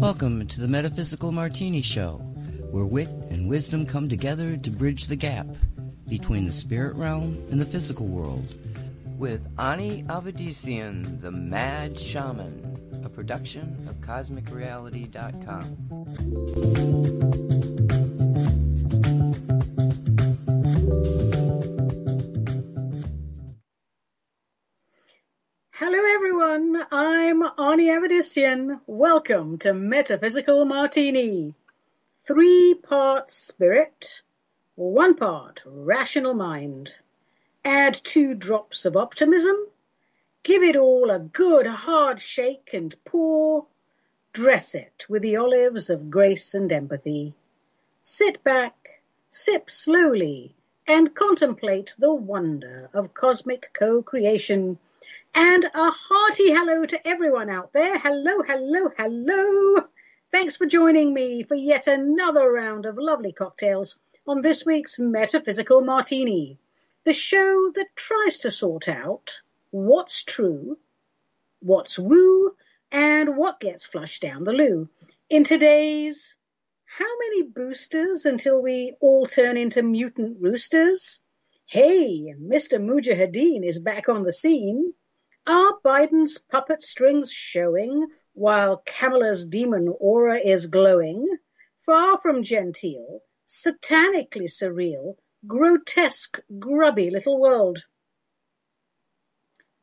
Welcome to the Metaphysical Martini Show, where wit and wisdom come together to bridge the gap between the spirit realm and the physical world. With Ani Avedissian, the Mad Shaman, a production of CosmicReality.com. Avedissian. Welcome to Metaphysical Martini. Three parts spirit, one part rational mind. Add two drops of optimism. Give it all a good hard shake and pour. Dress it with the olives of grace and empathy. Sit back, sip slowly, and contemplate the wonder of cosmic co-creation. And a hearty hello to everyone out there. Hello, hello, hello. Thanks for joining me for yet another round of lovely cocktails on this week's Metaphysical Martini, the show that tries to sort out what's true, what's woo, and what gets flushed down the loo. In today's How Many Boosters Until We All Turn Into Mutant Roosters? Hey, Mr. Mujahideen is back on the scene. Are Biden's puppet strings showing while Kamala's demon aura is glowing? Far from genteel, satanically surreal, grotesque, grubby little world.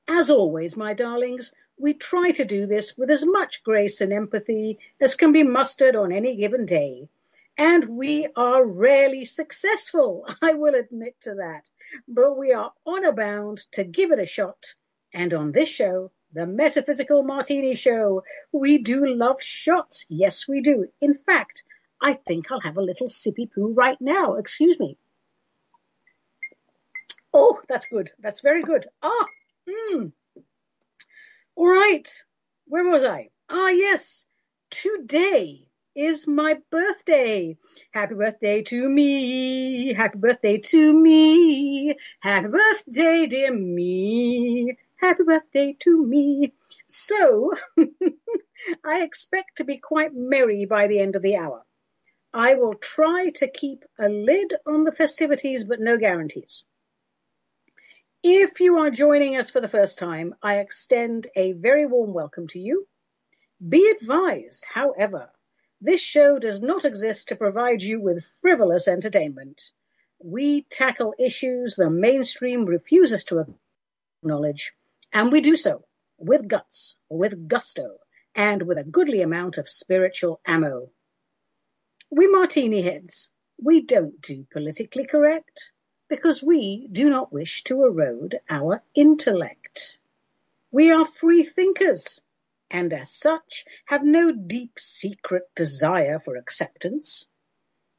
As always, my darlings, we try to do this with as much grace and empathy as can be mustered on any given day. And we are rarely successful, I will admit to that, but we are honor bound to give it a shot. And on this show, the Metaphysical Martini Show, we do love shots. Yes, we do. In fact, I think I'll have a little sippy poo right now. Excuse me. Oh, that's good. That's very good. Ah, hmm. All right. Where was I? Ah, yes. Today is my birthday. Happy birthday to me. Happy birthday to me. Happy birthday, dear me. Happy birthday to me. So, I expect to be quite merry by the end of the hour. I will try to keep a lid on the festivities, but no guarantees. If you are joining us for the first time, I extend a very warm welcome to you. Be advised, however, this show does not exist to provide you with frivolous entertainment. We tackle issues the mainstream refuses to acknowledge, and we do so with guts, with gusto, and with a goodly amount of spiritual ammo. We martini heads, we don't do politically correct because we do not wish to erode our intellect. We are free thinkers and as such have no deep secret desire for acceptance.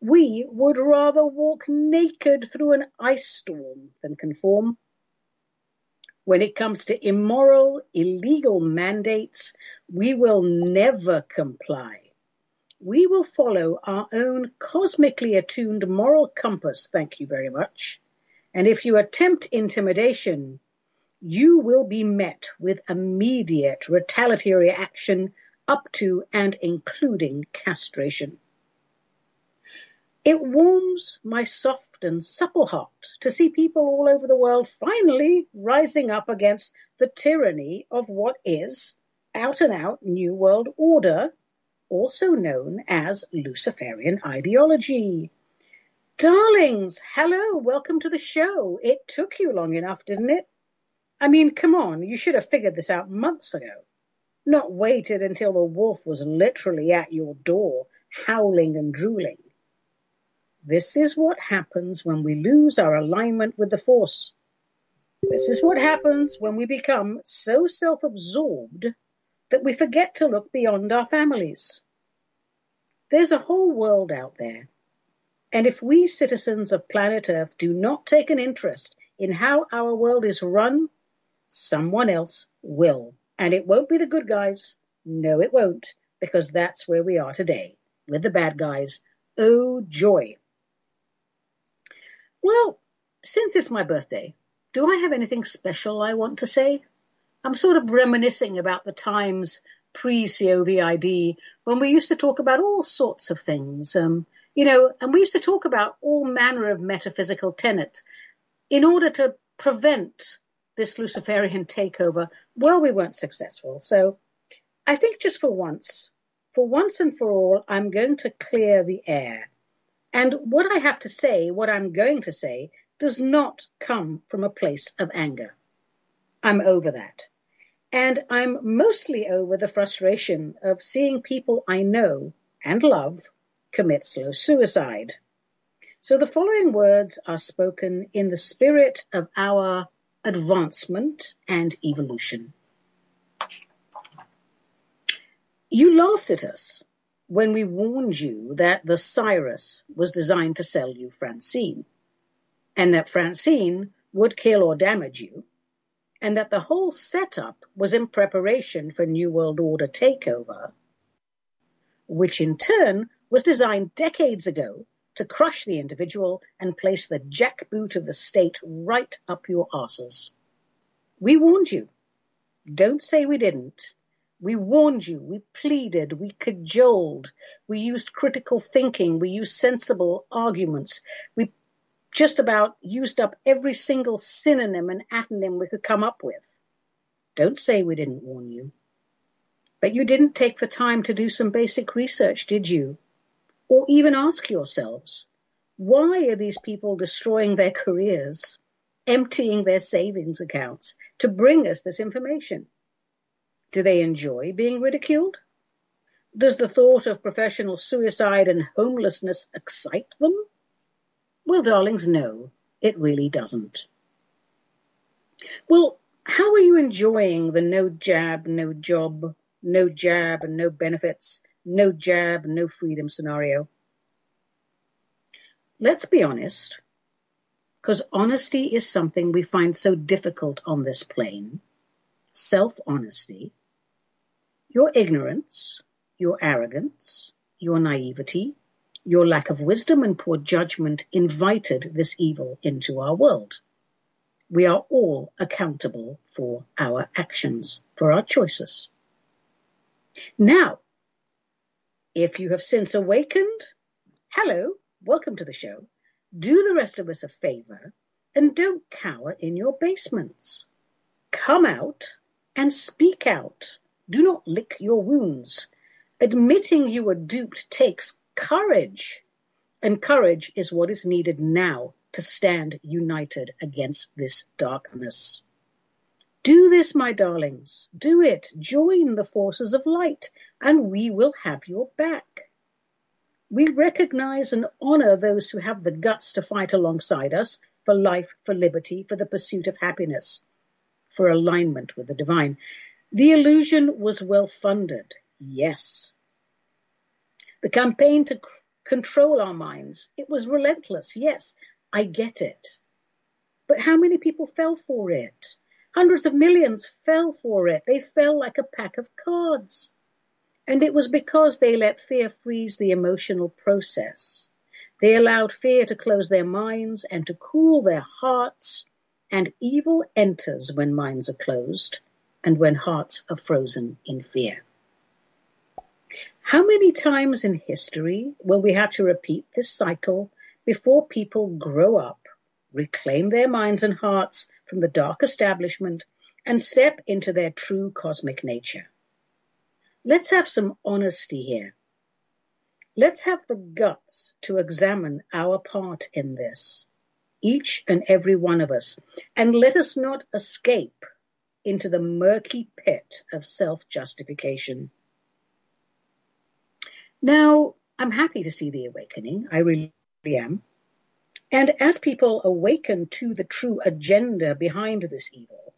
We would rather walk naked through an ice storm than conform. When it comes to immoral, illegal mandates, we will never comply we will follow our own cosmically attuned moral compass, thank you very much. And if you attempt intimidation, you will be met with immediate retaliatory action up to and including castration. It warms my soft and supple heart to see people all over the world finally rising up against the tyranny of what is out and out New World Order also known as Luciferian ideology. Darlings, hello, welcome to the show. It took you long enough, didn't it? I mean, come on, you should have figured this out months ago. Not waited until the wolf was literally at your door, howling and drooling. This is what happens when we lose our alignment with the Force. This is what happens when we become so self-absorbed that we forget to look beyond our families. There's a whole world out there. And if we citizens of planet Earth do not take an interest in how our world is run, someone else will. And it won't be the good guys. No, it won't, because that's where we are today with the bad guys. Oh, joy. Well, since it's my birthday, do I have anything special I want to say? I'm sort of reminiscing about the times pre-COVID when we used to talk about all sorts of things, um, you know, and we used to talk about all manner of metaphysical tenets in order to prevent this Luciferian takeover. Well, we weren't successful. So I think just for once, for once and for all, I'm going to clear the air. And what I have to say, what I'm going to say, does not come from a place of anger. I'm over that. And I'm mostly over the frustration of seeing people I know and love commit slow suicide. So the following words are spoken in the spirit of our advancement and evolution. You laughed at us when we warned you that the Cyrus was designed to sell you Francine, and that Francine would kill or damage you, and that the whole setup was in preparation for New World Order takeover, which in turn was designed decades ago to crush the individual and place the jackboot of the state right up your asses. We warned you. Don't say we didn't. We warned you, we pleaded, we cajoled, we used critical thinking, we used sensible arguments, we just about used up every single synonym and antonym we could come up with. Don't say we didn't warn you. But you didn't take the time to do some basic research, did you? Or even ask yourselves, why are these people destroying their careers, emptying their savings accounts to bring us this information? Do they enjoy being ridiculed? Does the thought of professional suicide and homelessness excite them? Well, darlings, no, it really doesn't. Well, how are you enjoying the no jab, no job, no jab and no benefits, no jab, no freedom scenario? Let's be honest, because honesty is something we find so difficult on this plane. Self-honesty. Your ignorance, your arrogance, your naivety, your lack of wisdom and poor judgment invited this evil into our world. We are all accountable for our actions, for our choices. Now, if you have since awakened, hello, welcome to the show. Do the rest of us a favor and don't cower in your basements. Come out and speak out. Do not lick your wounds. Admitting you were duped takes courage. And courage is what is needed now to stand united against this darkness. Do this, my darlings. Do it. Join the forces of light and we will have your back. We recognize and honor those who have the guts to fight alongside us for life, for liberty, for the pursuit of happiness, for alignment with the divine. The illusion was well funded. Yes. The campaign to c- control our minds, it was relentless. Yes, I get it. But how many people fell for it? Hundreds of millions fell for it. They fell like a pack of cards. And it was because they let fear freeze the emotional process. They allowed fear to close their minds and to cool their hearts. And evil enters when minds are closed and when hearts are frozen in fear. How many times in history will we have to repeat this cycle before people grow up, reclaim their minds and hearts from the dark establishment, and step into their true cosmic nature? Let's have some honesty here. Let's have the guts to examine our part in this, each and every one of us, and let us not escape into the murky pit of self-justification. Now, I'm happy to see the awakening. I really am. And as people awaken to the true agenda behind this evil,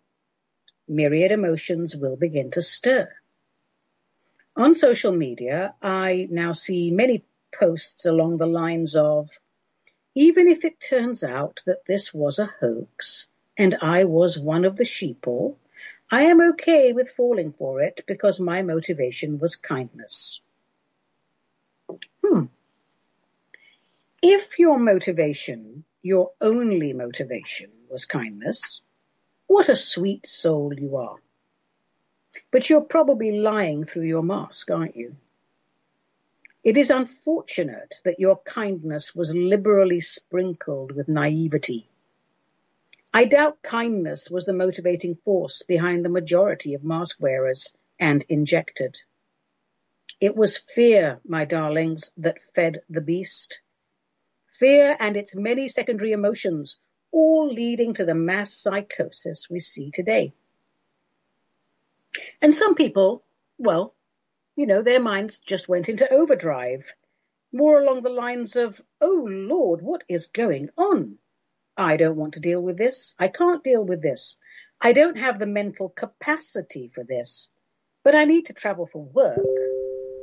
myriad emotions will begin to stir. On social media, I now see many posts along the lines of, even if it turns out that this was a hoax and I was one of the sheeple, I am okay with falling for it because my motivation was kindness. Hmm. If your motivation, your only motivation was kindness, what a sweet soul you are. But you're probably lying through your mask, aren't you? It is unfortunate that your kindness was liberally sprinkled with naivety. I doubt kindness was the motivating force behind the majority of mask wearers and injected. It was fear, my darlings, that fed the beast. Fear and its many secondary emotions, all leading to the mass psychosis we see today. And some people, well, you know, their minds just went into overdrive, more along the lines of, oh Lord, what is going on? I don't want to deal with this. I can't deal with this. I don't have the mental capacity for this, but I need to travel for work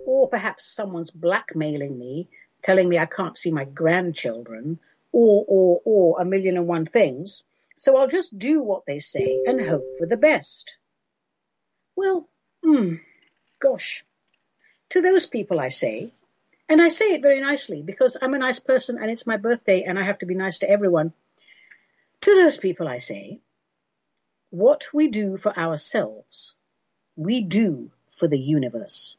or perhaps someone's blackmailing me, telling me I can't see my grandchildren, or, or, or a million and one things. So I'll just do what they say and hope for the best. Well, hmm, gosh, to those people I say, and I say it very nicely because I'm a nice person and it's my birthday and I have to be nice to everyone. To those people I say, what we do for ourselves, we do for the universe.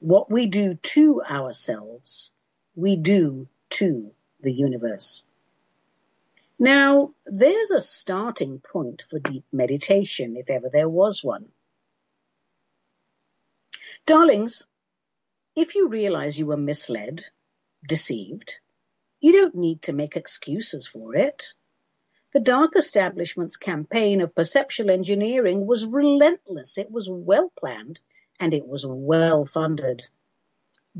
What we do to ourselves, we do to the universe. Now, there's a starting point for deep meditation, if ever there was one. Darlings, if you realize you were misled, deceived, you don't need to make excuses for it. The dark establishment's campaign of perceptual engineering was relentless. It was well planned and it was well funded.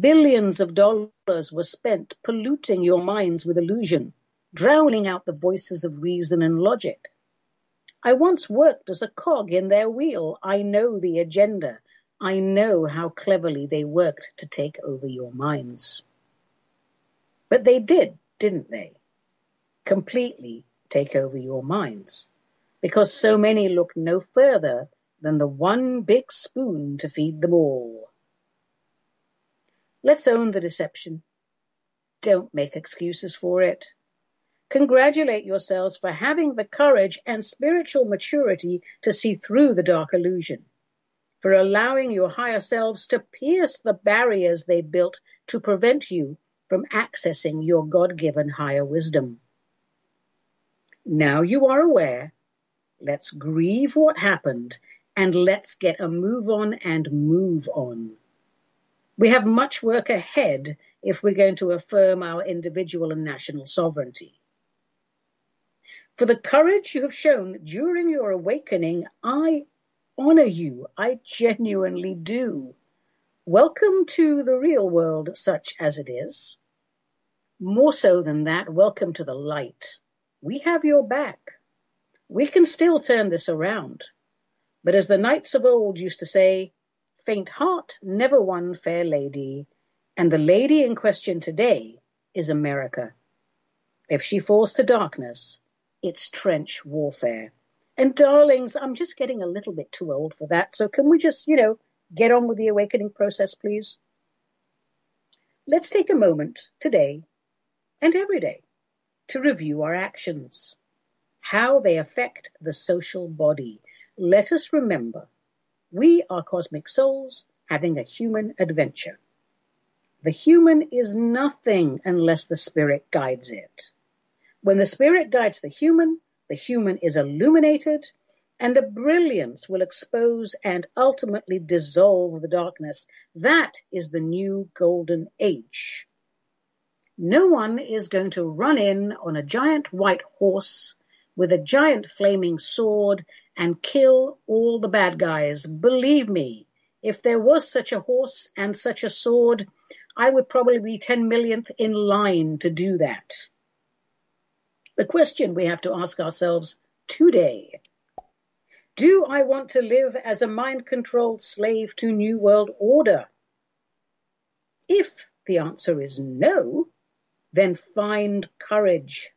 Billions of dollars were spent polluting your minds with illusion, drowning out the voices of reason and logic. I once worked as a cog in their wheel. I know the agenda. I know how cleverly they worked to take over your minds. But they did, didn't they? Completely take over your minds. Because so many look no further than the one big spoon to feed them all. Let's own the deception. Don't make excuses for it. Congratulate yourselves for having the courage and spiritual maturity to see through the dark illusion, for allowing your higher selves to pierce the barriers they built to prevent you from accessing your God-given higher wisdom. Now you are aware, let's grieve what happened and let's get a move on and move on. We have much work ahead if we're going to affirm our individual and national sovereignty. For the courage you have shown during your awakening, I honor you. I genuinely do. Welcome to the real world, such as it is. More so than that, welcome to the light. We have your back. We can still turn this around. But as the knights of old used to say, faint heart never won fair lady, and the lady in question today is America. If she falls to darkness, it's trench warfare. And darlings, I'm just getting a little bit too old for that, so can we just, you know, get on with the awakening process, please? Let's take a moment today and every day to review our actions, how they affect the social body, let us remember we are cosmic souls having a human adventure. The human is nothing unless the spirit guides it. When the spirit guides the human, the human is illuminated and the brilliance will expose and ultimately dissolve the darkness. That is the new golden age. No one is going to run in on a giant white horse with a giant flaming sword and kill all the bad guys. Believe me, if there was such a horse and such a sword, I would probably be 10 millionth in line to do that. The question we have to ask ourselves today do I want to live as a mind controlled slave to New World Order? If the answer is no, then find courage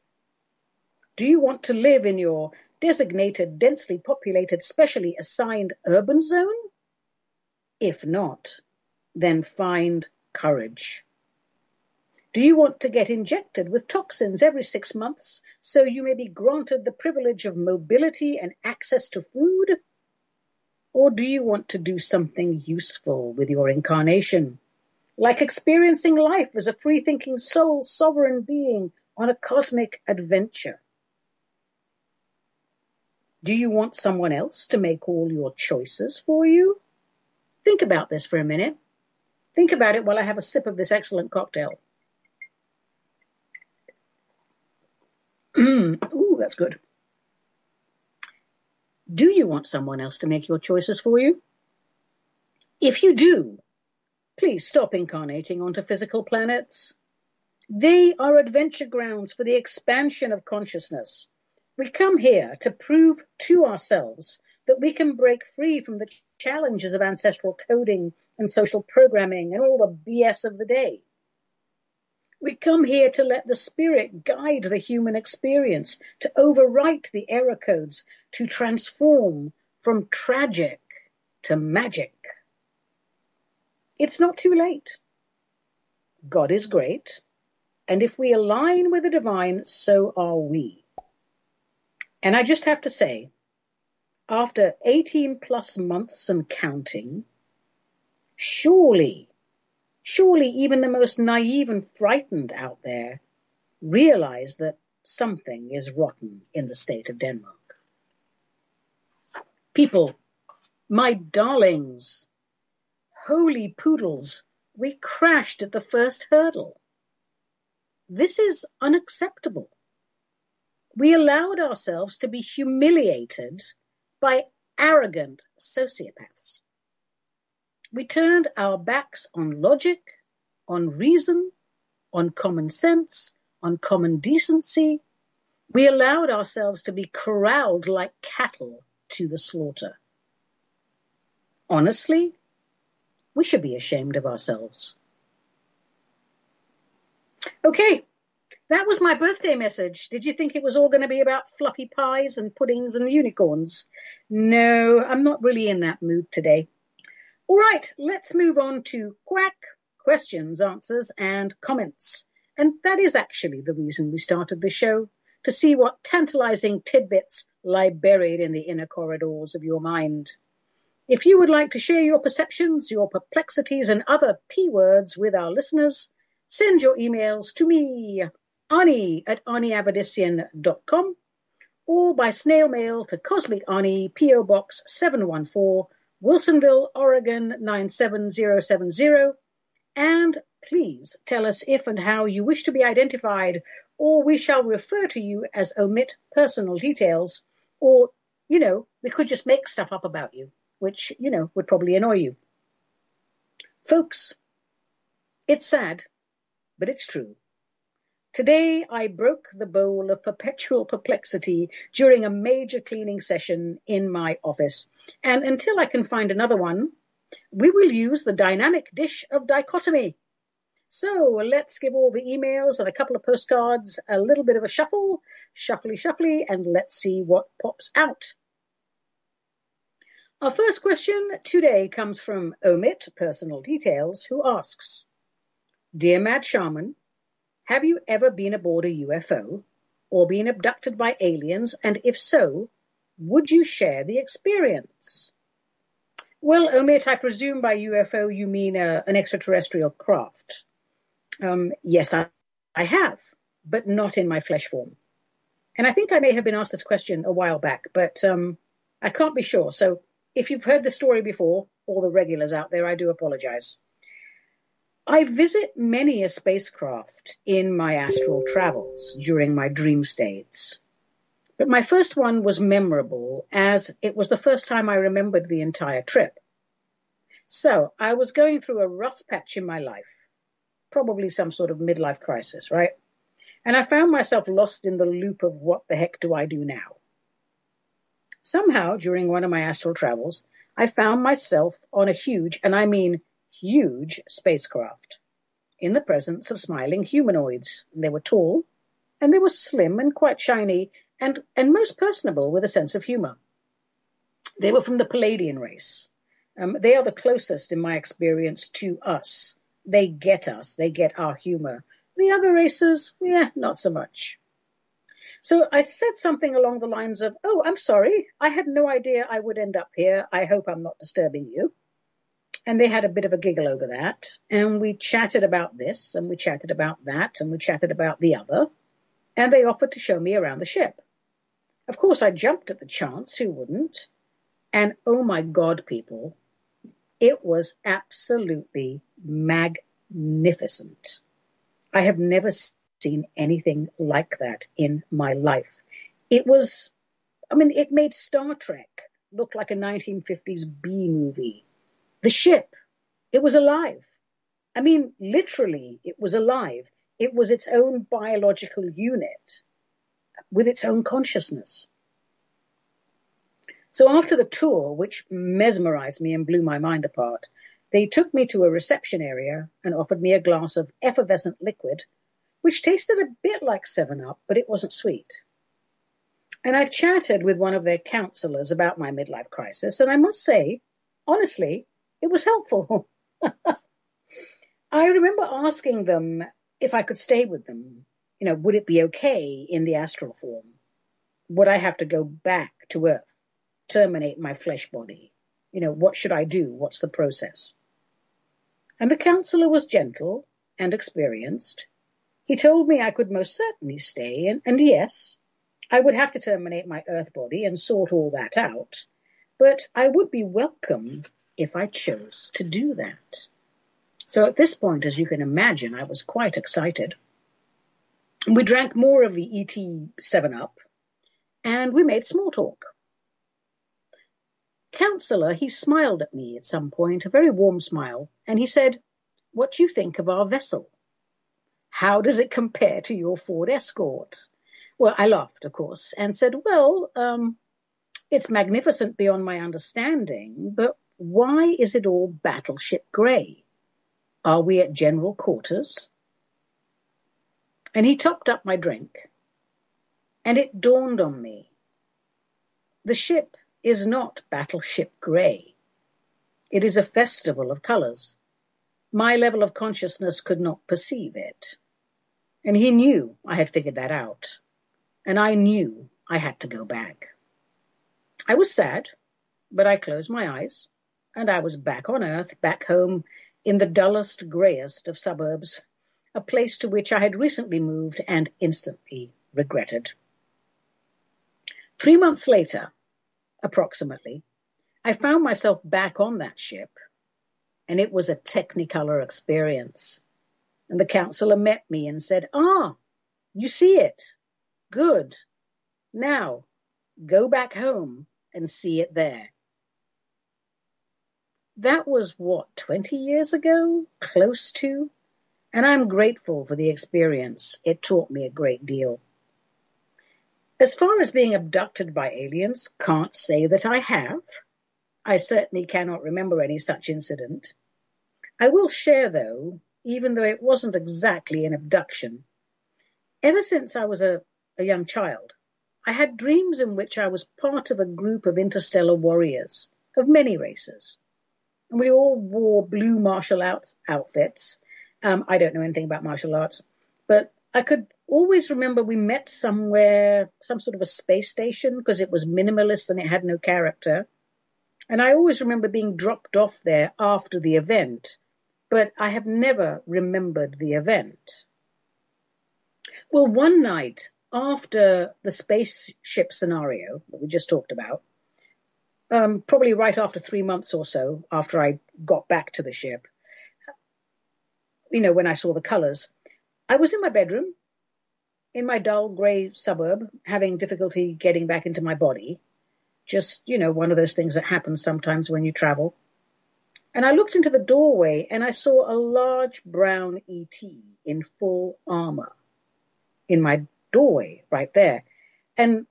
do you want to live in your designated, densely populated, specially assigned urban zone? If not, then find courage. Do you want to get injected with toxins every six months so you may be granted the privilege of mobility and access to food? Or do you want to do something useful with your incarnation? Like experiencing life as a free thinking soul, sovereign being on a cosmic adventure. Do you want someone else to make all your choices for you? Think about this for a minute. Think about it while I have a sip of this excellent cocktail. Ooh, that's good. Do you want someone else to make your choices for you? If you do, please stop incarnating onto physical planets. They are adventure grounds for the expansion of consciousness. We come here to prove to ourselves that we can break free from the challenges of ancestral coding and social programming and all the BS of the day. We come here to let the spirit guide the human experience, to overwrite the error codes, to transform from tragic to magic. It's not too late. God is great, and if we align with the divine, so are we. And I just have to say, after 18 plus months and counting, surely Surely even the most naive and frightened out there realize that something is rotten in the state of Denmark. People, my darlings, holy poodles, we crashed at the first hurdle. This is unacceptable. We allowed ourselves to be humiliated by arrogant sociopaths. We turned our backs on logic, on reason, on common sense, on common decency. We allowed ourselves to be corralled like cattle to the slaughter. Honestly, we should be ashamed of ourselves. Okay, that was my birthday message. Did you think it was all going to be about fluffy pies and puddings and unicorns? No, I'm not really in that mood today. All right, let's move on to quack questions, answers, and comments. And that is actually the reason we started the show to see what tantalizing tidbits lie buried in the inner corridors of your mind. If you would like to share your perceptions, your perplexities, and other P words with our listeners, send your emails to me, Ani at AniAvedissian.com, or by snail mail to Cosmic Ani, P.O. Box 714, Wilsonville, Oregon 97070. And please tell us if and how you wish to be identified, or we shall refer to you as omit personal details, or, you know, we could just make stuff up about you, which, you know, would probably annoy you. Folks, it's sad, but it's true. Today I broke the bowl of perpetual perplexity during a major cleaning session in my office. And until I can find another one, we will use the dynamic dish of dichotomy. So let's give all the emails and a couple of postcards a little bit of a shuffle, shuffly shuffly, and let's see what pops out. Our first question today comes from Omit Personal Details, who asks, Dear Mad Shaman, have you ever been aboard a UFO or been abducted by aliens? And if so, would you share the experience? Well, Omit, I presume by UFO you mean uh, an extraterrestrial craft. Um, yes, I, I have, but not in my flesh form. And I think I may have been asked this question a while back, but um, I can't be sure. So if you've heard the story before, all the regulars out there, I do apologize. I visit many a spacecraft in my astral travels during my dream states. But my first one was memorable as it was the first time I remembered the entire trip. So I was going through a rough patch in my life, probably some sort of midlife crisis, right? And I found myself lost in the loop of what the heck do I do now? Somehow during one of my astral travels, I found myself on a huge, and I mean huge spacecraft in the presence of smiling humanoids. They were tall and they were slim and quite shiny and, and most personable with a sense of humor. They were from the Pleiadian race. Um, they are the closest in my experience to us. They get us. They get our humor. The other races, yeah, not so much. So I said something along the lines of, Oh, I'm sorry. I had no idea I would end up here. I hope I'm not disturbing you. And they had a bit of a giggle over that. And we chatted about this and we chatted about that and we chatted about the other. And they offered to show me around the ship. Of course, I jumped at the chance. Who wouldn't? And oh my God, people, it was absolutely magnificent. I have never seen anything like that in my life. It was, I mean, it made Star Trek look like a 1950s B movie. The ship, it was alive. I mean, literally, it was alive. It was its own biological unit with its own consciousness. So after the tour, which mesmerized me and blew my mind apart, they took me to a reception area and offered me a glass of effervescent liquid, which tasted a bit like 7-Up, but it wasn't sweet. And I chatted with one of their counselors about my midlife crisis, and I must say, honestly, it was helpful. I remember asking them if I could stay with them. You know, would it be okay in the astral form? Would I have to go back to Earth, terminate my flesh body? You know, what should I do? What's the process? And the counselor was gentle and experienced. He told me I could most certainly stay, and, and yes, I would have to terminate my earth body and sort all that out, but I would be welcome if I chose to do that. So at this point, as you can imagine, I was quite excited. We drank more of the ET 7-Up, and we made small talk. Counselor, he smiled at me at some point, a very warm smile, and he said, What do you think of our vessel? How does it compare to your Ford Escort? Well, I laughed, of course, and said, Well, um, it's magnificent beyond my understanding, but why is it all battleship grey? Are we at general quarters? And he topped up my drink, and it dawned on me. The ship is not Battleship Grey. It is a festival of colours. My level of consciousness could not perceive it. And he knew I had figured that out. And I knew I had to go back. I was sad, but I closed my eyes and I was back on earth, back home in the dullest, greyest of suburbs, a place to which I had recently moved and instantly regretted. Three months later, approximately, I found myself back on that ship, and it was a technicolor experience. And the counselor met me and said, Ah, you see it. Good. Now, go back home and see it there. That was what, 20 years ago? Close to? And I'm grateful for the experience. It taught me a great deal. As far as being abducted by aliens, can't say that I have. I certainly cannot remember any such incident. I will share, though, even though it wasn't exactly an abduction. Ever since I was a, a young child, I had dreams in which I was part of a group of interstellar warriors of many races. And we all wore blue martial arts outfits. Um, I don't know anything about martial arts, but I could always remember we met somewhere, some sort of a space station, because it was minimalist and it had no character. And I always remember being dropped off there after the event, but I have never remembered the event. Well, one night after the spaceship scenario that we just talked about, um, probably right after three months or so after I got back to the ship, you know, when I saw the colors, I was in my bedroom in my dull grey suburb, having difficulty getting back into my body. Just, you know, one of those things that happens sometimes when you travel. And I looked into the doorway and I saw a large brown ET in full armor in my doorway right there. And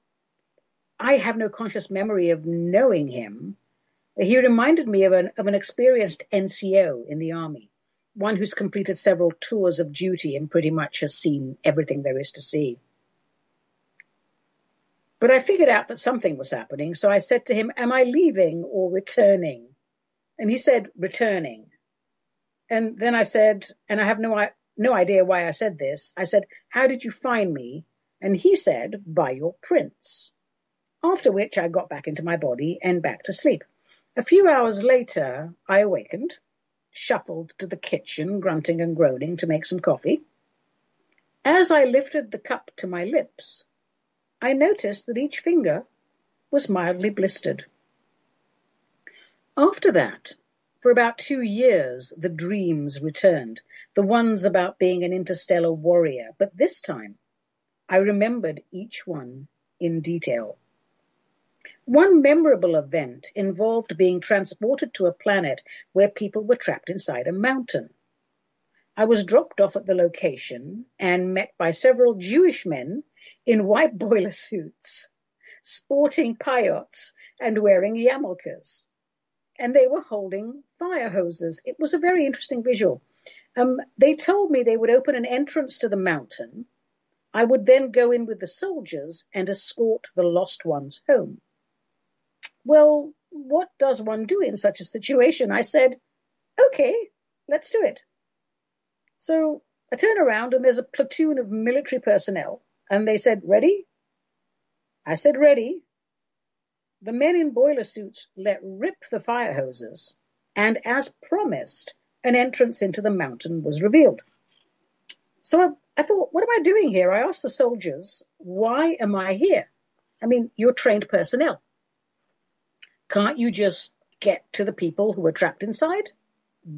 I have no conscious memory of knowing him. He reminded me of an, of an experienced NCO in the army one who's completed several tours of duty and pretty much has seen everything there is to see. But I figured out that something was happening, so I said to him, Am I leaving or returning? And he said, Returning. And then I said, and I have no, no idea why I said this. I said, How did you find me? And he said, by your prints. After which I got back into my body and back to sleep. A few hours later, I awakened, shuffled to the kitchen, grunting and groaning to make some coffee. As I lifted the cup to my lips, I noticed that each finger was mildly blistered. After that, for about two years, the dreams returned, the ones about being an interstellar warrior, but this time I remembered each one in detail. One memorable event involved being transported to a planet where people were trapped inside a mountain. I was dropped off at the location and met by several Jewish men in white boiler suits, sporting payots and wearing yarmulkes and they were holding fire hoses. It was a very interesting visual. Um, they told me they would open an entrance to the mountain. I would then go in with the soldiers and escort the lost ones home. Well, what does one do in such a situation? I said, okay, let's do it. So I turn around and there's a platoon of military personnel and they said, ready? I said, ready. The men in boiler suits let rip the fire hoses, and as promised, an entrance into the mountain was revealed. So I, I thought, what am I doing here? I asked the soldiers, why am I here? I mean, you're trained personnel. Can't you just get to the people who are trapped inside?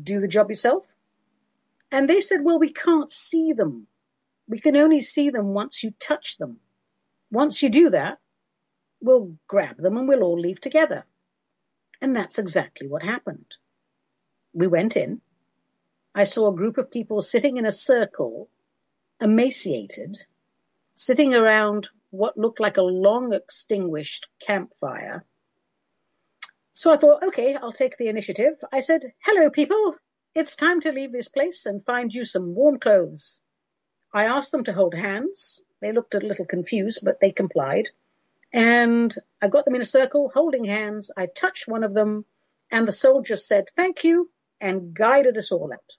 Do the job yourself? And they said, well, we can't see them. We can only see them once you touch them. Once you do that, We'll grab them and we'll all leave together. And that's exactly what happened. We went in. I saw a group of people sitting in a circle, emaciated, sitting around what looked like a long extinguished campfire. So I thought, okay, I'll take the initiative. I said, hello, people. It's time to leave this place and find you some warm clothes. I asked them to hold hands. They looked a little confused, but they complied. And I got them in a circle, holding hands. I touched one of them, and the soldier said, Thank you, and guided us all out.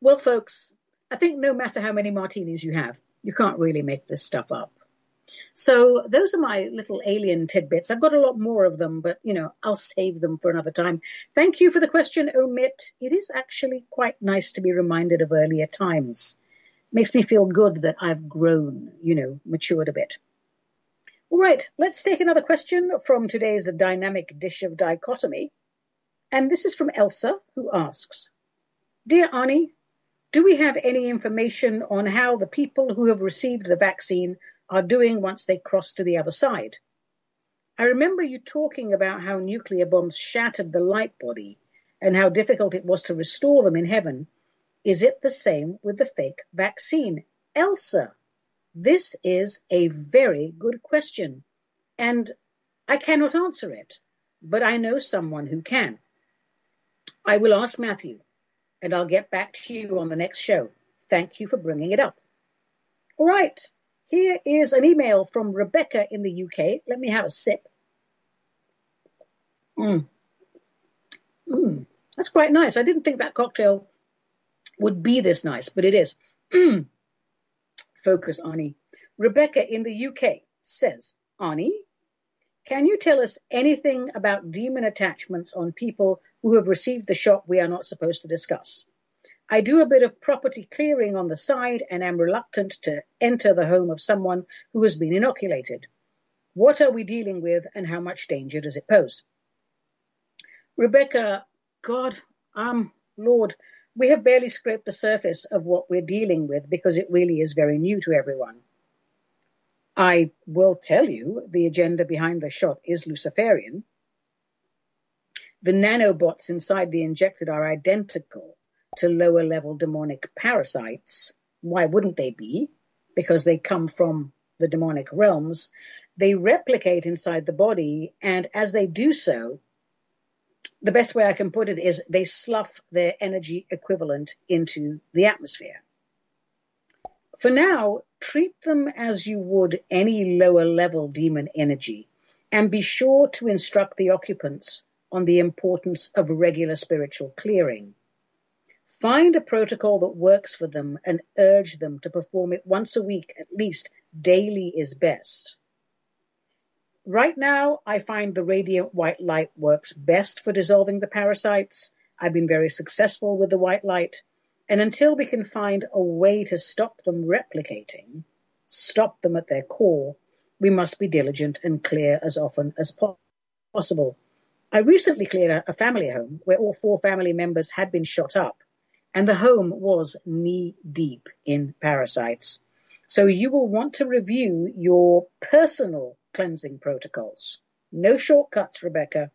Well, folks, I think no matter how many martinis you have, you can't really make this stuff up. So those are my little alien tidbits. I've got a lot more of them, but you know, I'll save them for another time. Thank you for the question, Omit. It is actually quite nice to be reminded of earlier times. Makes me feel good that I've grown, you know, matured a bit. All right, let's take another question from today's dynamic dish of dichotomy. And this is from Elsa, who asks Dear Ani, do we have any information on how the people who have received the vaccine are doing once they cross to the other side? I remember you talking about how nuclear bombs shattered the light body and how difficult it was to restore them in heaven. Is it the same with the fake vaccine? Elsa, this is a very good question, and I cannot answer it, but I know someone who can. I will ask Matthew, and I'll get back to you on the next show. Thank you for bringing it up. All right, here is an email from Rebecca in the UK. Let me have a sip. Mm. Mm. That's quite nice. I didn't think that cocktail would be this nice, but it is. focus, Ani. Rebecca in the UK says, Ani, can you tell us anything about demon attachments on people who have received the shot we are not supposed to discuss? I do a bit of property clearing on the side and am reluctant to enter the home of someone who has been inoculated. What are we dealing with and how much danger does it pose? Rebecca, God, um, Lord, we have barely scraped the surface of what we're dealing with because it really is very new to everyone. I will tell you the agenda behind the shot is Luciferian. The nanobots inside the injected are identical to lower level demonic parasites. Why wouldn't they be? Because they come from the demonic realms. They replicate inside the body, and as they do so, the best way I can put it is they slough their energy equivalent into the atmosphere. For now, treat them as you would any lower level demon energy and be sure to instruct the occupants on the importance of regular spiritual clearing. Find a protocol that works for them and urge them to perform it once a week, at least daily is best. Right now, I find the radiant white light works best for dissolving the parasites. I've been very successful with the white light. And until we can find a way to stop them replicating, stop them at their core, we must be diligent and clear as often as possible. I recently cleared a family home where all four family members had been shot up and the home was knee deep in parasites. So you will want to review your personal cleansing protocols. No shortcuts, Rebecca.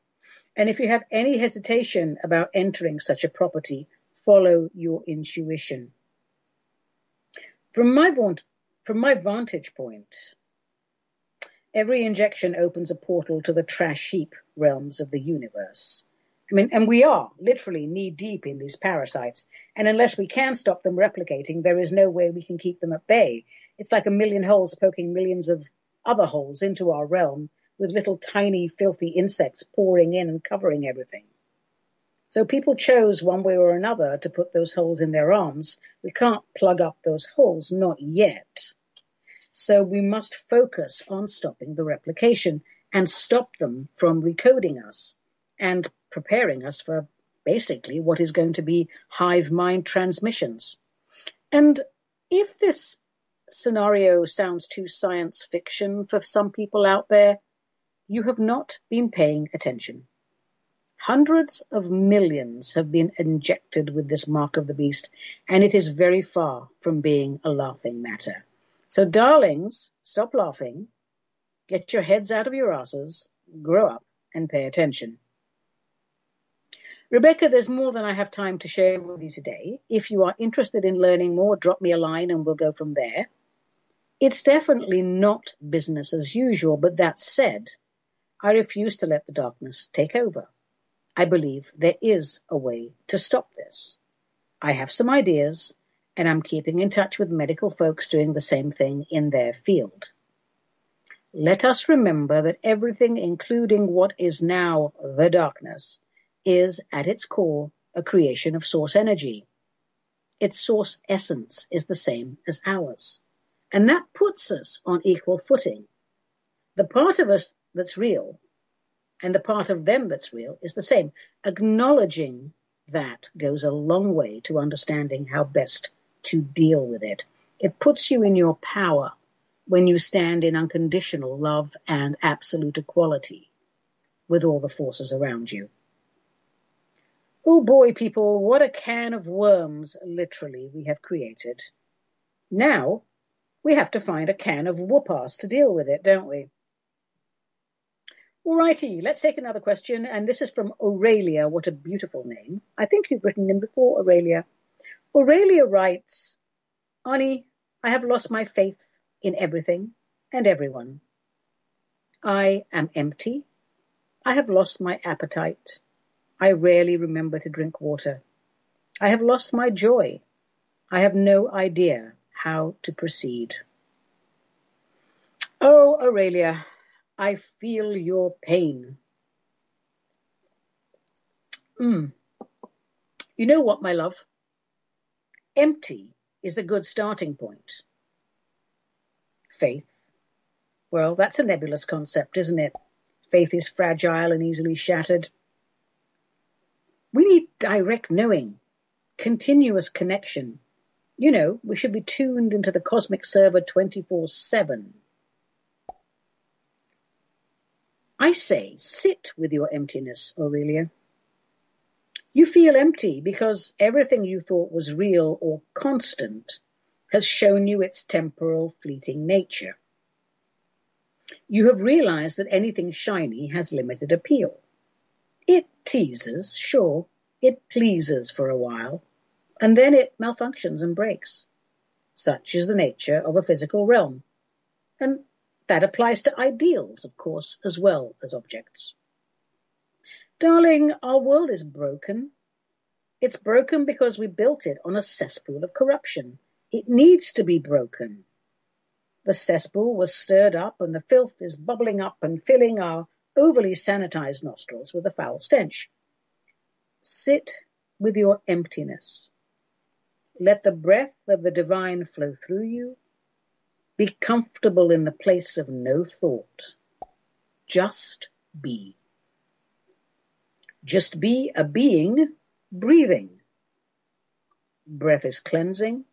And if you have any hesitation about entering such a property, follow your intuition. From my, from my vantage point, every injection opens a portal to the trash heap realms of the universe. I mean, and we are literally knee deep in these parasites. And unless we can stop them replicating, there is no way we can keep them at bay. It's like a million holes poking millions of other holes into our realm with little tiny filthy insects pouring in and covering everything. So people chose one way or another to put those holes in their arms. We can't plug up those holes, not yet. So we must focus on stopping the replication and stop them from recoding us and preparing us for basically what is going to be hive mind transmissions. And if this scenario sounds too science fiction for some people out there, you have not been paying attention. Hundreds of millions have been injected with this mark of the beast, and it is very far from being a laughing matter. So darlings, stop laughing, get your heads out of your asses, grow up, and pay attention. Rebecca, there's more than I have time to share with you today. If you are interested in learning more, drop me a line and we'll go from there. It's definitely not business as usual, but that said, I refuse to let the darkness take over. I believe there is a way to stop this. I have some ideas, and I'm keeping in touch with medical folks doing the same thing in their field. Let us remember that everything, including what is now the darkness, is at its core a creation of source energy. Its source essence is the same as ours. And that puts us on equal footing. The part of us that's real and the part of them that's real is the same. Acknowledging that goes a long way to understanding how best to deal with it. It puts you in your power when you stand in unconditional love and absolute equality with all the forces around you. Oh boy, people, what a can of worms, literally, we have created. Now, we have to find a can of whoop-ass to deal with it, don't we? Alrighty, let's take another question, and this is from Aurelia. What a beautiful name. I think you've written in before, Aurelia. Aurelia writes, Ani, I have lost my faith in everything and everyone. I am empty. I have lost my appetite. I rarely remember to drink water. I have lost my joy. I have no idea how to proceed. Oh, Aurelia, I feel your pain. Mm. You know what, my love? Empty is a good starting point. Faith. Well, that's a nebulous concept, isn't it? Faith is fragile and easily shattered. We need direct knowing, continuous connection, you know, we should be tuned into the cosmic server 24 7. I say, sit with your emptiness, Aurelia. You feel empty because everything you thought was real or constant has shown you its temporal, fleeting nature. You have realized that anything shiny has limited appeal. It teases, sure, it pleases for a while, and then it malfunctions and breaks. Such is the nature of a physical realm. And that applies to ideals, of course, as well as objects. Darling, our world is broken. It's broken because we built it on a cesspool of corruption. It needs to be broken. The cesspool was stirred up and the filth is bubbling up and filling our overly sanitized nostrils with a foul stench. Sit with your emptiness Let the breath of the divine flow through you. Be comfortable in the place of no thought. Just be. Just be a being breathing. Breath is cleansing.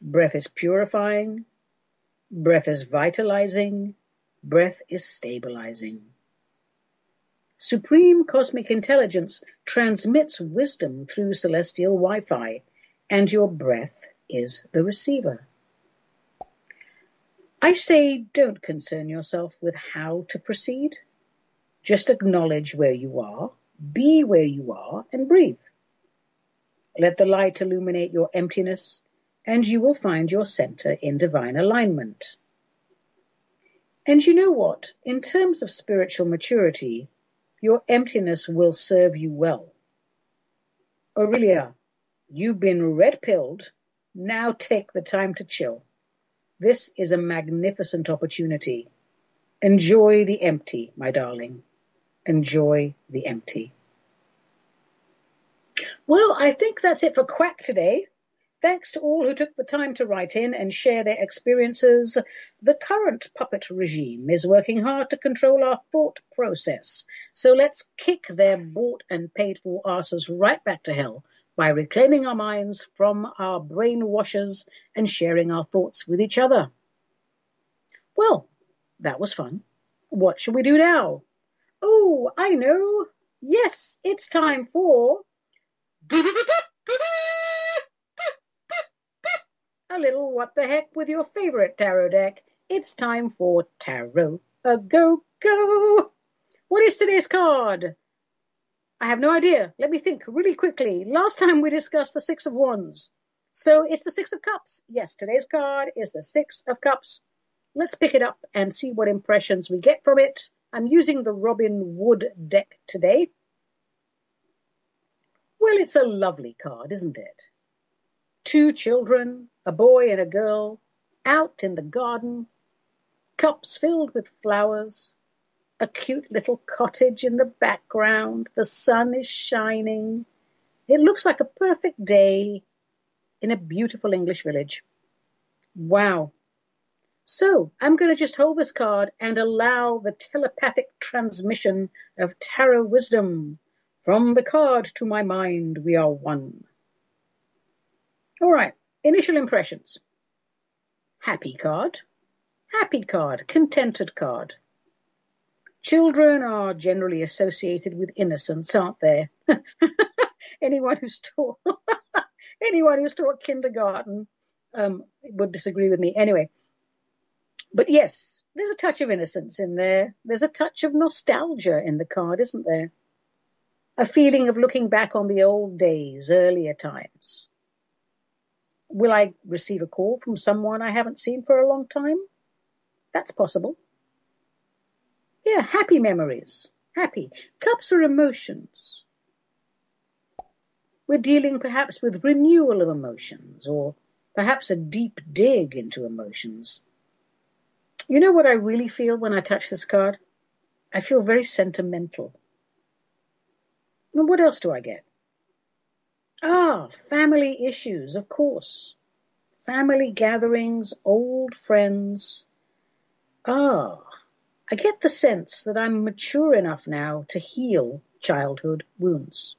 Breath is purifying. Breath is vitalizing. Breath is stabilizing. Supreme cosmic intelligence transmits wisdom through celestial Wi-Fi, and your breath is the receiver. I say don't concern yourself with how to proceed. Just acknowledge where you are, be where you are, and breathe. Let the light illuminate your emptiness, and you will find your center in divine alignment. And you know what? In terms of spiritual maturity, your emptiness will serve you well. Aurelia, you've been red pilled. Now take the time to chill. This is a magnificent opportunity. Enjoy the empty, my darling. Enjoy the empty. Well, I think that's it for Quack today. Thanks to all who took the time to write in and share their experiences. The current puppet regime is working hard to control our thought process. So let's kick their bought and paid for asses right back to hell by reclaiming our minds from our brainwashers and sharing our thoughts with each other. Well, that was fun. What should we do now? Oh, I know. Yes, it's time for a little what the heck with your favorite tarot deck. It's time for Tarot a Go Go. What is today's card? I have no idea. Let me think really quickly. Last time we discussed the Six of Wands. So it's the Six of Cups. Yes, today's card is the Six of Cups. Let's pick it up and see what impressions we get from it. I'm using the Robin Wood deck today. Well, it's a lovely card, isn't it? Two children, a boy and a girl, out in the garden, cups filled with flowers, a cute little cottage in the background, the sun is shining. It looks like a perfect day in a beautiful English village. Wow. So I'm going to just hold this card and allow the telepathic transmission of tarot wisdom. From the card to my mind, we are one. All right. Initial impressions. Happy card. Happy card. Contented card. Children are generally associated with innocence, aren't they? anyone who's taught anyone who's taught kindergarten um, would disagree with me. Anyway, but yes, there's a touch of innocence in there. There's a touch of nostalgia in the card, isn't there? A feeling of looking back on the old days, earlier times. Will I receive a call from someone I haven't seen for a long time? That's possible. Yeah, happy memories. Happy. Cups are emotions. We're dealing perhaps with renewal of emotions or perhaps a deep dig into emotions. You know what I really feel when I touch this card? I feel very sentimental. And what else do I get? Ah, family issues, of course. Family gatherings, old friends. Ah, I get the sense that I'm mature enough now to heal childhood wounds.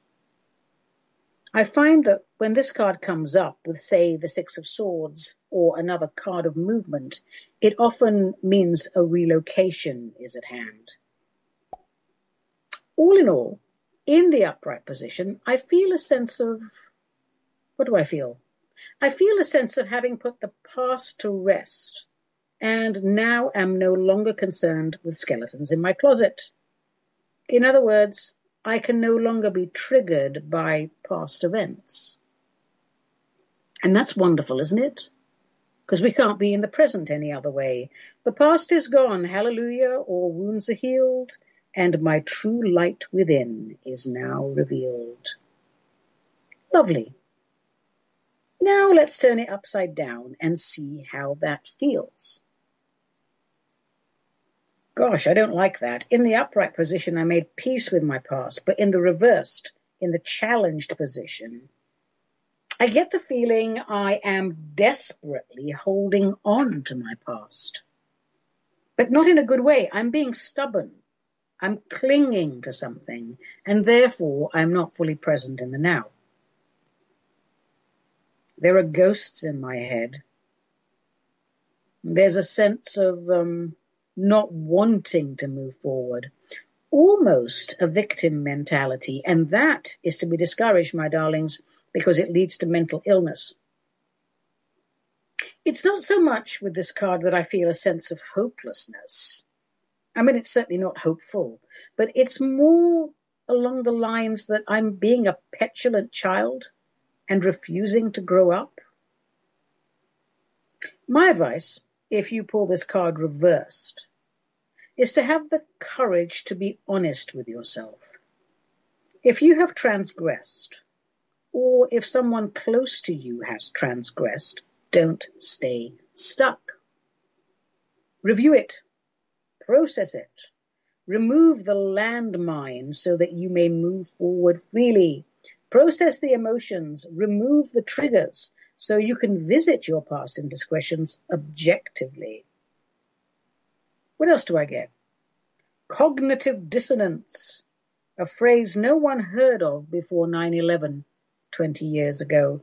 I find that when this card comes up with, say, the Six of Swords or another card of movement, it often means a relocation is at hand. All in all, in the upright position, I feel a sense of, what do I feel? I feel a sense of having put the past to rest and now am no longer concerned with skeletons in my closet. In other words, I can no longer be triggered by past events. And that's wonderful, isn't it? Because we can't be in the present any other way. The past is gone, hallelujah, all wounds are healed, and my true light within is now revealed. Lovely. Now let's turn it upside down and see how that feels. Gosh, I don't like that. In the upright position, I made peace with my past, but in the reversed, in the challenged position, I get the feeling I am desperately holding on to my past. But not in a good way. I'm being stubborn. I'm clinging to something, and therefore I'm not fully present in the now. There are ghosts in my head. There's a sense of um, not wanting to move forward, almost a victim mentality, and that is to be discouraged, my darlings, because it leads to mental illness. It's not so much with this card that I feel a sense of hopelessness. I mean, it's certainly not hopeful, but it's more along the lines that I'm being a petulant child and refusing to grow up. My advice, if you pull this card reversed, is to have the courage to be honest with yourself. If you have transgressed, or if someone close to you has transgressed, don't stay stuck. Review it, process it, remove the landmine so that you may move forward freely. Process the emotions, remove the triggers so you can visit your past indiscretions objectively. What else do I get? Cognitive dissonance, a phrase no one heard of before 9-11, 20 years ago.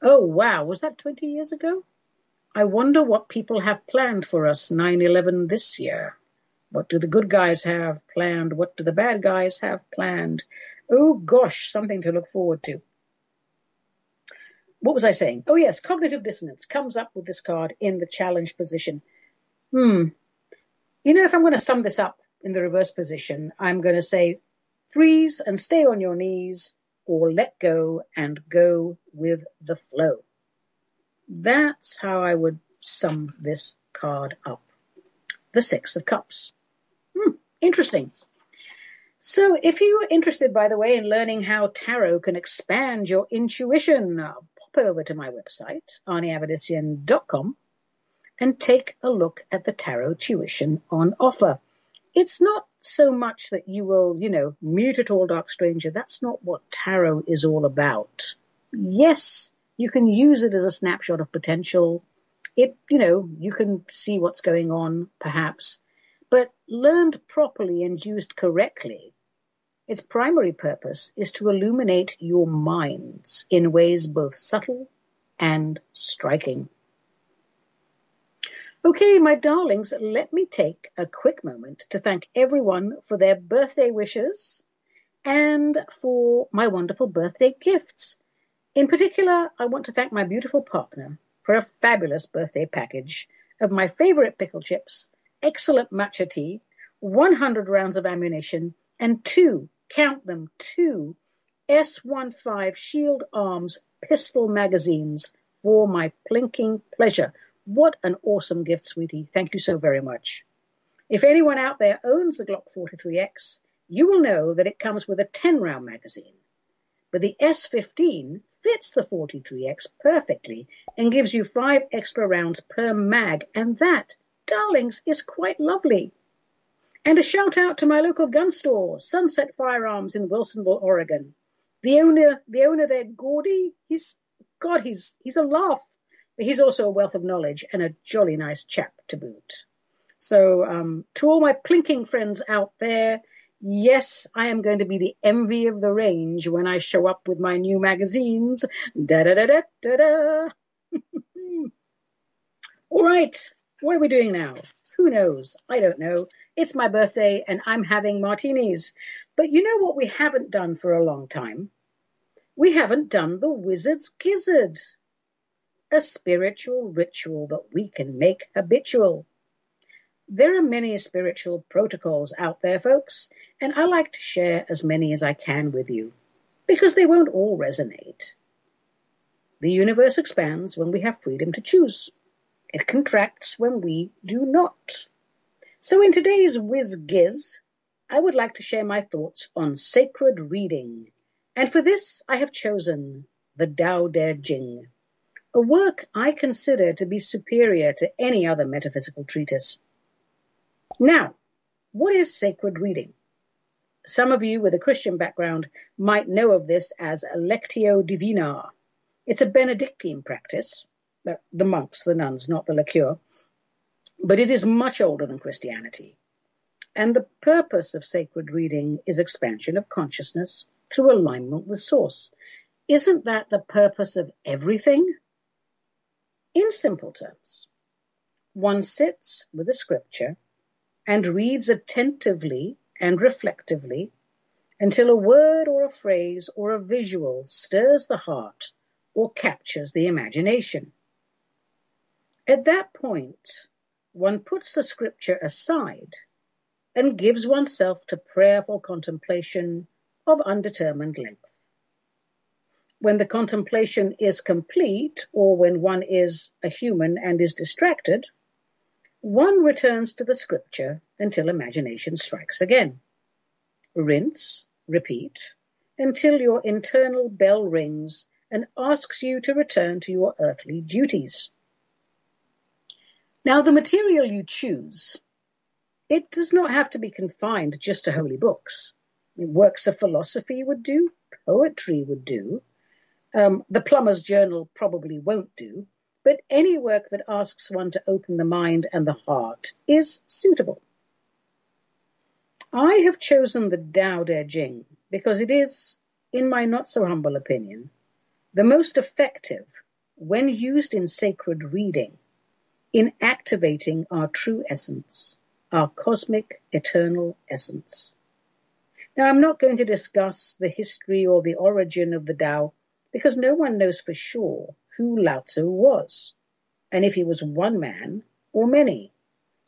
Oh wow, was that 20 years ago? I wonder what people have planned for us 9-11 this year. What do the good guys have planned? What do the bad guys have planned? Oh gosh, something to look forward to. What was I saying? Oh yes, cognitive dissonance comes up with this card in the challenge position. Hmm. You know, if I'm going to sum this up in the reverse position, I'm going to say freeze and stay on your knees or let go and go with the flow. That's how I would sum this card up. The Six of Cups. Hmm, interesting. So if you are interested, by the way, in learning how tarot can expand your intuition, pop over to my website, aniavedissian.com, and take a look at the tarot tuition on offer. It's not so much that you will, you know, mute it all, dark stranger. That's not what tarot is all about. Yes, you can use it as a snapshot of potential. It, you know, you can see what's going on, perhaps, but learned properly and used correctly, its primary purpose is to illuminate your minds in ways both subtle and striking. Okay, my darlings, let me take a quick moment to thank everyone for their birthday wishes and for my wonderful birthday gifts. In particular, I want to thank my beautiful partner for a fabulous birthday package of my favorite pickle chips, excellent matcha tea, 100 rounds of ammunition, and two, count them, two S15 Shield Arms pistol magazines for my plinking pleasure what an awesome gift, sweetie. Thank you so very much. If anyone out there owns the Glock 43X, you will know that it comes with a 10 round magazine. But the S15 fits the 43X perfectly and gives you five extra rounds per mag. And that, darlings, is quite lovely. And a shout out to my local gun store, Sunset Firearms in Wilsonville, Oregon. The owner, the owner there, Gordy, he's, God, he's, he's a laugh but he's also a wealth of knowledge and a jolly nice chap to boot. So um, to all my plinking friends out there, yes, I am going to be the envy of the range when I show up with my new magazines. Da da da da da da. all right, what are we doing now? Who knows? I don't know. It's my birthday and I'm having martinis. But you know what we haven't done for a long time? We haven't done the wizard's gizzard a spiritual ritual that we can make habitual. There are many spiritual protocols out there, folks, and I like to share as many as I can with you because they won't all resonate. The universe expands when we have freedom to choose. It contracts when we do not. So in today's Whiz Giz, I would like to share my thoughts on sacred reading. And for this, I have chosen the Tao Te Ching a work I consider to be superior to any other metaphysical treatise. Now, what is sacred reading? Some of you with a Christian background might know of this as Lectio Divina, It's a Benedictine practice, the monks, the nuns, not the liqueur, but it is much older than Christianity. And the purpose of sacred reading is expansion of consciousness through alignment with Source. Isn't that the purpose of everything? In simple terms, one sits with a scripture and reads attentively and reflectively until a word or a phrase or a visual stirs the heart or captures the imagination. At that point, one puts the scripture aside and gives oneself to prayerful contemplation of undetermined length. When the contemplation is complete, or when one is a human and is distracted, one returns to the scripture until imagination strikes again. Rinse, repeat, until your internal bell rings and asks you to return to your earthly duties. Now, the material you choose, it does not have to be confined just to holy books. Works of philosophy would do, poetry would do, um, the plumber's journal probably won't do, but any work that asks one to open the mind and the heart is suitable. I have chosen the Tao Te Ching because it is, in my not so humble opinion, the most effective when used in sacred reading in activating our true essence, our cosmic eternal essence. Now, I'm not going to discuss the history or the origin of the Tao because no one knows for sure who Lao Tzu was, and if he was one man or many.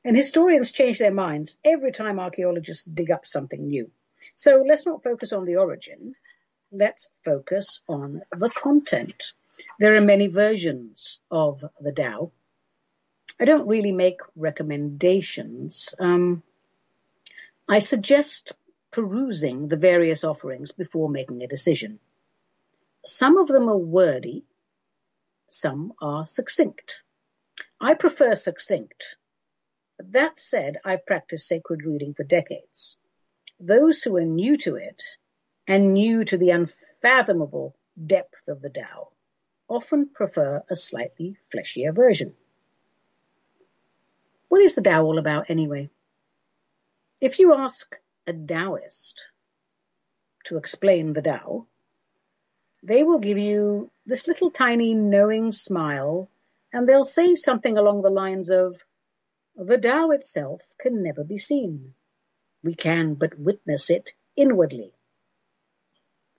And historians change their minds every time archaeologists dig up something new. So let's not focus on the origin. Let's focus on the content. There are many versions of the Tao. I don't really make recommendations. Um, I suggest perusing the various offerings before making a decision. Some of them are wordy, some are succinct. I prefer succinct. That said, I've practiced sacred reading for decades. Those who are new to it and new to the unfathomable depth of the Tao often prefer a slightly fleshier version. What is the Tao all about anyway? If you ask a Taoist to explain the Tao, they will give you this little tiny knowing smile and they'll say something along the lines of, the Tao itself can never be seen. We can but witness it inwardly.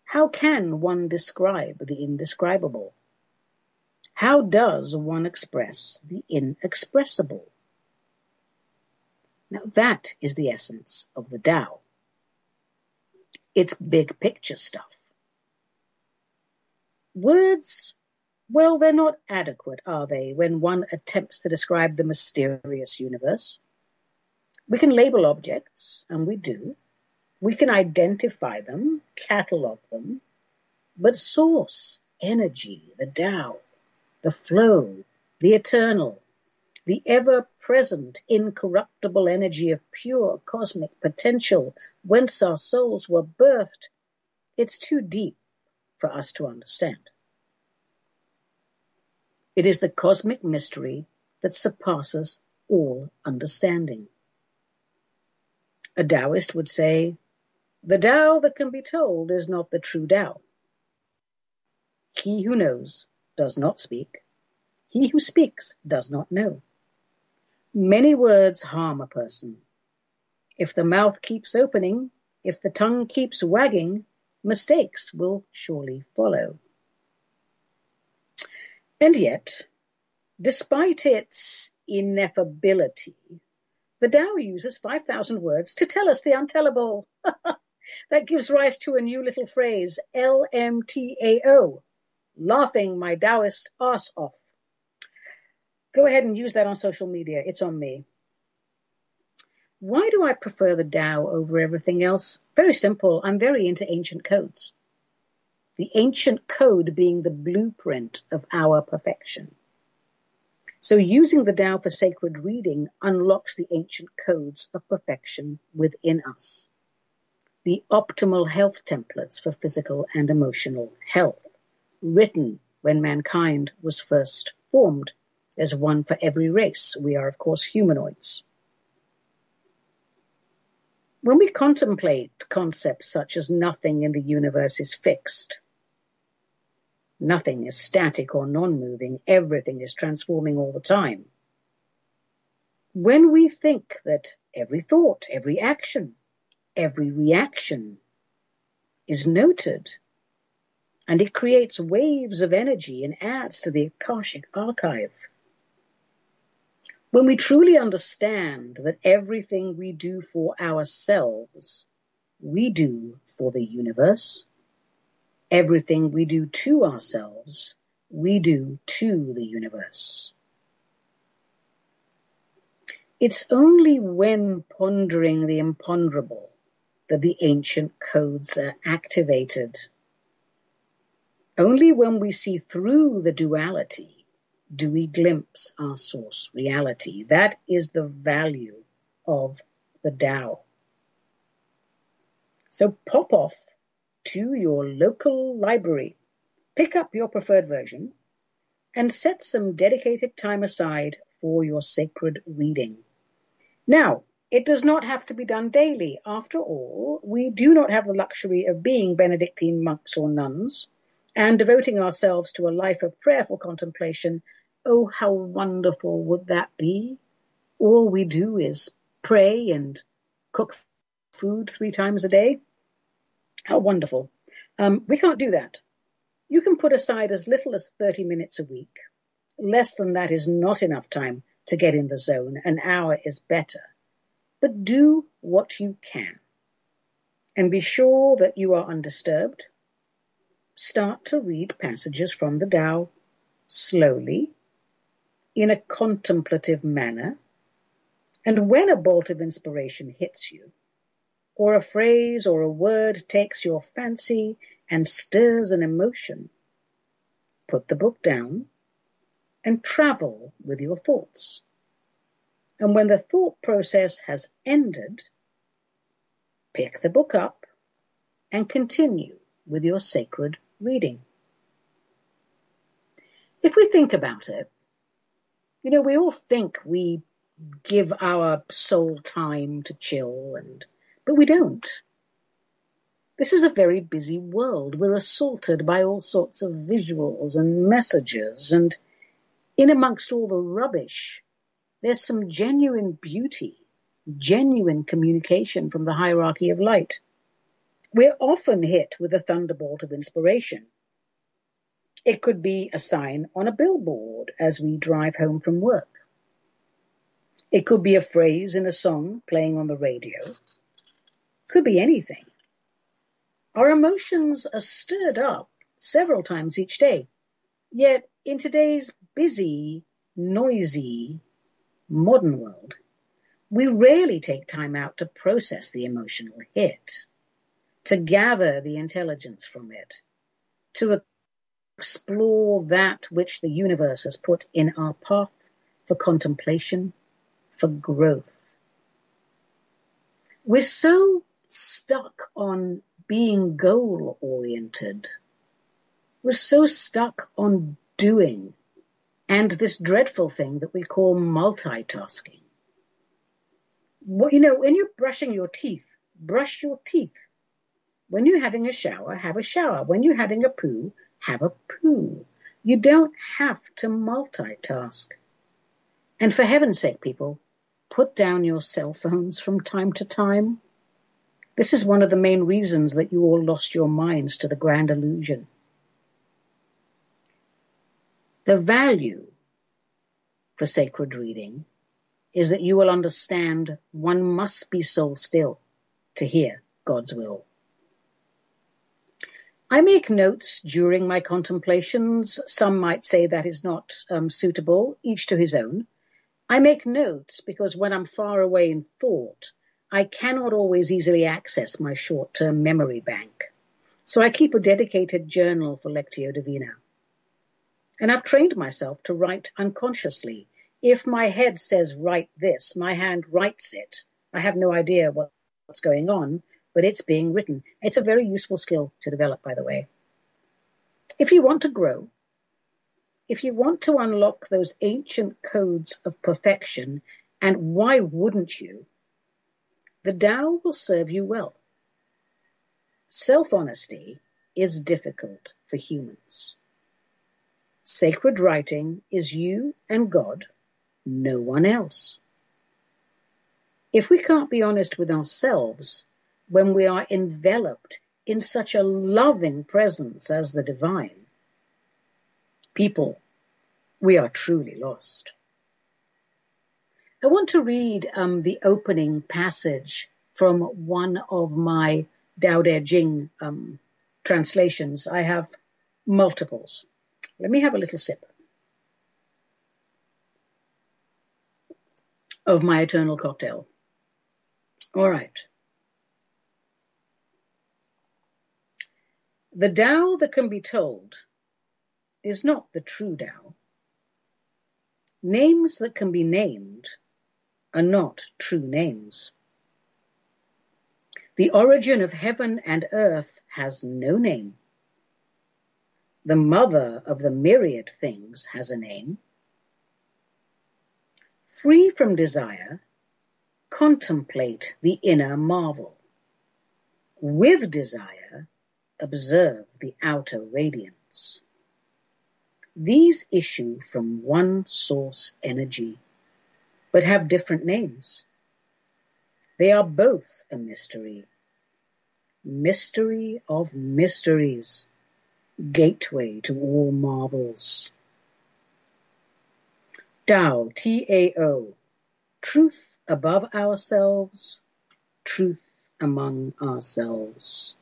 How can one describe the indescribable? How does one express the inexpressible? Now that is the essence of the Tao. It's big picture stuff. Words, well, they're not adequate, are they, when one attempts to describe the mysterious universe? We can label objects, and we do. We can identify them, catalog them, but source, energy, the Tao, the flow, the eternal, the ever-present, incorruptible energy of pure cosmic potential whence our souls were birthed, it's too deep for us to understand. It is the cosmic mystery that surpasses all understanding. A Taoist would say, the Tao that can be told is not the true Tao. He who knows does not speak. He who speaks does not know. Many words harm a person. If the mouth keeps opening, if the tongue keeps wagging, mistakes will surely follow. And yet, despite its ineffability, the Tao uses 5,000 words to tell us the untellable. that gives rise to a new little phrase, LMTAO, laughing my Taoist ass off. Go ahead and use that on social media. It's on me. Why do I prefer the Tao over everything else? Very simple. I'm very into ancient codes. The ancient code being the blueprint of our perfection. So using the Tao for sacred reading unlocks the ancient codes of perfection within us. The optimal health templates for physical and emotional health, written when mankind was first formed. There's one for every race. We are, of course, humanoids. When we contemplate concepts such as nothing in the universe is fixed, nothing is static or non-moving, everything is transforming all the time. When we think that every thought, every action, every reaction is noted and it creates waves of energy and adds to the Akashic archive, when we truly understand that everything we do for ourselves, we do for the universe, everything we do to ourselves, we do to the universe. It's only when pondering the imponderable that the ancient codes are activated. Only when we see through the duality do we glimpse our source reality. That is the value of the Tao. So pop off to your local library, pick up your preferred version, and set some dedicated time aside for your sacred reading. Now, it does not have to be done daily. After all, we do not have the luxury of being Benedictine monks or nuns and devoting ourselves to a life of prayerful contemplation Oh, how wonderful would that be? All we do is pray and cook food three times a day. How wonderful. Um, we can't do that. You can put aside as little as 30 minutes a week. Less than that is not enough time to get in the zone. An hour is better. But do what you can. And be sure that you are undisturbed. Start to read passages from the Tao slowly in a contemplative manner, and when a bolt of inspiration hits you, or a phrase or a word takes your fancy and stirs an emotion, put the book down and travel with your thoughts. And when the thought process has ended, pick the book up and continue with your sacred reading. If we think about it, you know, we all think we give our soul time to chill and, but we don't. This is a very busy world. We're assaulted by all sorts of visuals and messages and in amongst all the rubbish, there's some genuine beauty, genuine communication from the hierarchy of light. We're often hit with a thunderbolt of inspiration. It could be a sign on a billboard as we drive home from work. It could be a phrase in a song playing on the radio. Could be anything. Our emotions are stirred up several times each day. Yet in today's busy, noisy, modern world, we rarely take time out to process the emotional hit, to gather the intelligence from it, to explore that which the universe has put in our path for contemplation, for growth. We're so stuck on being goal oriented. We're so stuck on doing and this dreadful thing that we call multitasking. You know, when you're brushing your teeth, brush your teeth. When you're having a shower, have a shower. When you're having a poo, have a poo. You don't have to multitask. And for heaven's sake, people, put down your cell phones from time to time. This is one of the main reasons that you all lost your minds to the grand illusion. The value for sacred reading is that you will understand one must be soul still to hear God's will. I make notes during my contemplations. Some might say that is not um, suitable, each to his own. I make notes because when I'm far away in thought, I cannot always easily access my short-term memory bank. So I keep a dedicated journal for Lectio Divina. And I've trained myself to write unconsciously. If my head says write this, my hand writes it. I have no idea what, what's going on, but it's being written. It's a very useful skill to develop, by the way. If you want to grow, if you want to unlock those ancient codes of perfection, and why wouldn't you? The Tao will serve you well. Self-honesty is difficult for humans. Sacred writing is you and God, no one else. If we can't be honest with ourselves when we are enveloped in such a loving presence as the divine, people, we are truly lost. I want to read um, the opening passage from one of my Dao De Jing um, translations. I have multiples. Let me have a little sip of my eternal cocktail. All right. The Tao that can be told is not the true Tao. Names that can be named are not true names. The origin of heaven and earth has no name. The mother of the myriad things has a name. Free from desire, contemplate the inner marvel. With desire, observe the outer radiance. These issue from one source energy, but have different names. They are both a mystery. Mystery of mysteries, gateway to all marvels. Tao, T-A-O, truth above ourselves, truth among ourselves.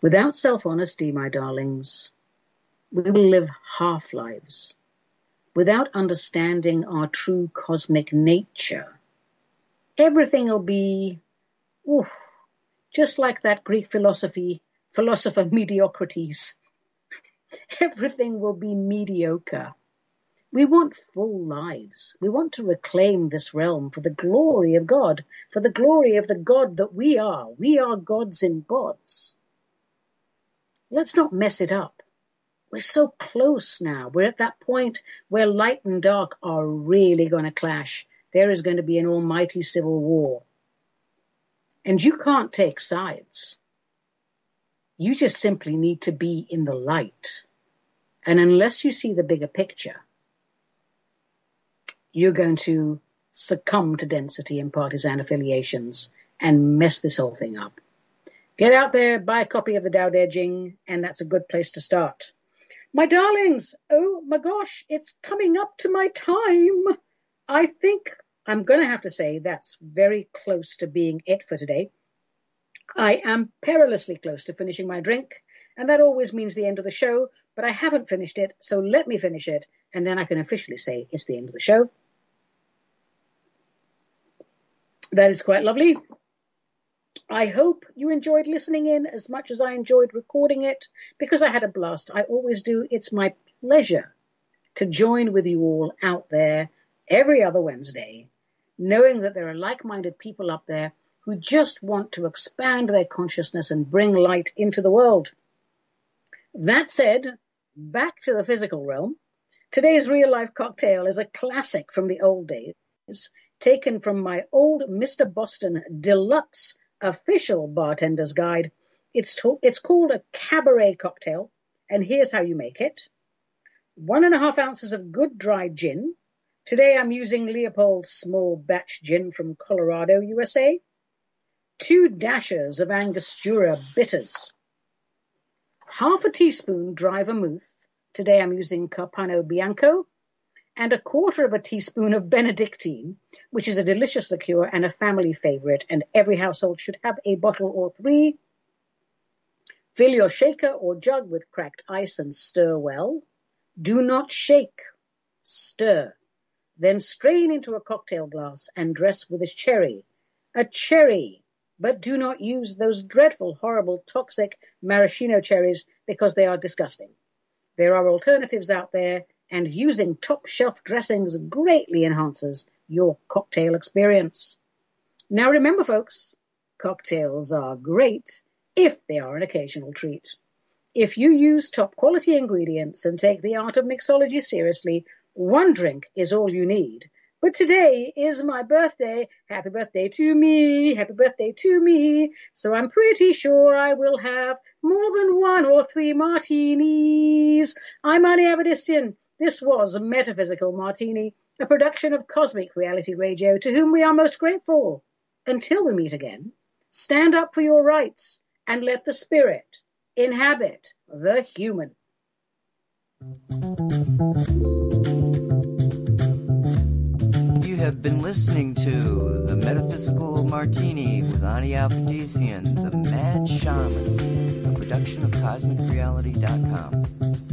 Without self-honesty, my darlings, we will live half lives. Without understanding our true cosmic nature, everything will be, oof, just like that Greek philosophy, philosopher mediocrities. everything will be mediocre. We want full lives. We want to reclaim this realm for the glory of God, for the glory of the God that we are. We are gods in gods. Let's not mess it up. We're so close now. We're at that point where light and dark are really going to clash. There is going to be an almighty civil war. And you can't take sides. You just simply need to be in the light. And unless you see the bigger picture, you're going to succumb to density and partisan affiliations and mess this whole thing up. Get out there, buy a copy of the Tao Te Ching, and that's a good place to start. My darlings, oh my gosh, it's coming up to my time. I think I'm going to have to say that's very close to being it for today. I am perilously close to finishing my drink, and that always means the end of the show, but I haven't finished it, so let me finish it, and then I can officially say it's the end of the show. That is quite lovely. I hope you enjoyed listening in as much as I enjoyed recording it because I had a blast. I always do. It's my pleasure to join with you all out there every other Wednesday, knowing that there are like-minded people up there who just want to expand their consciousness and bring light into the world. That said, back to the physical realm. Today's real life cocktail is a classic from the old days, taken from my old Mr. Boston deluxe official bartender's guide. It's, to- it's called a cabaret cocktail, and here's how you make it. One and a half ounces of good dry gin. Today I'm using Leopold's small batch gin from Colorado, USA. Two dashes of Angostura bitters. Half a teaspoon dry vermouth. Today I'm using Carpano Bianco and a quarter of a teaspoon of Benedictine, which is a delicious liqueur and a family favorite, and every household should have a bottle or three. Fill your shaker or jug with cracked ice and stir well. Do not shake, stir. Then strain into a cocktail glass and dress with a cherry. A cherry, but do not use those dreadful, horrible, toxic maraschino cherries because they are disgusting. There are alternatives out there and using top shelf dressings greatly enhances your cocktail experience. Now remember folks, cocktails are great if they are an occasional treat. If you use top quality ingredients and take the art of mixology seriously, one drink is all you need. But today is my birthday. Happy birthday to me. Happy birthday to me. So I'm pretty sure I will have more than one or three martinis. I'm Ani Avedissian. This was Metaphysical Martini, a production of Cosmic Reality Radio, to whom we are most grateful. Until we meet again, stand up for your rights and let the spirit inhabit the human. You have been listening to The Metaphysical Martini with Ani Avedissian, the Mad Shaman, a production of CosmicReality.com.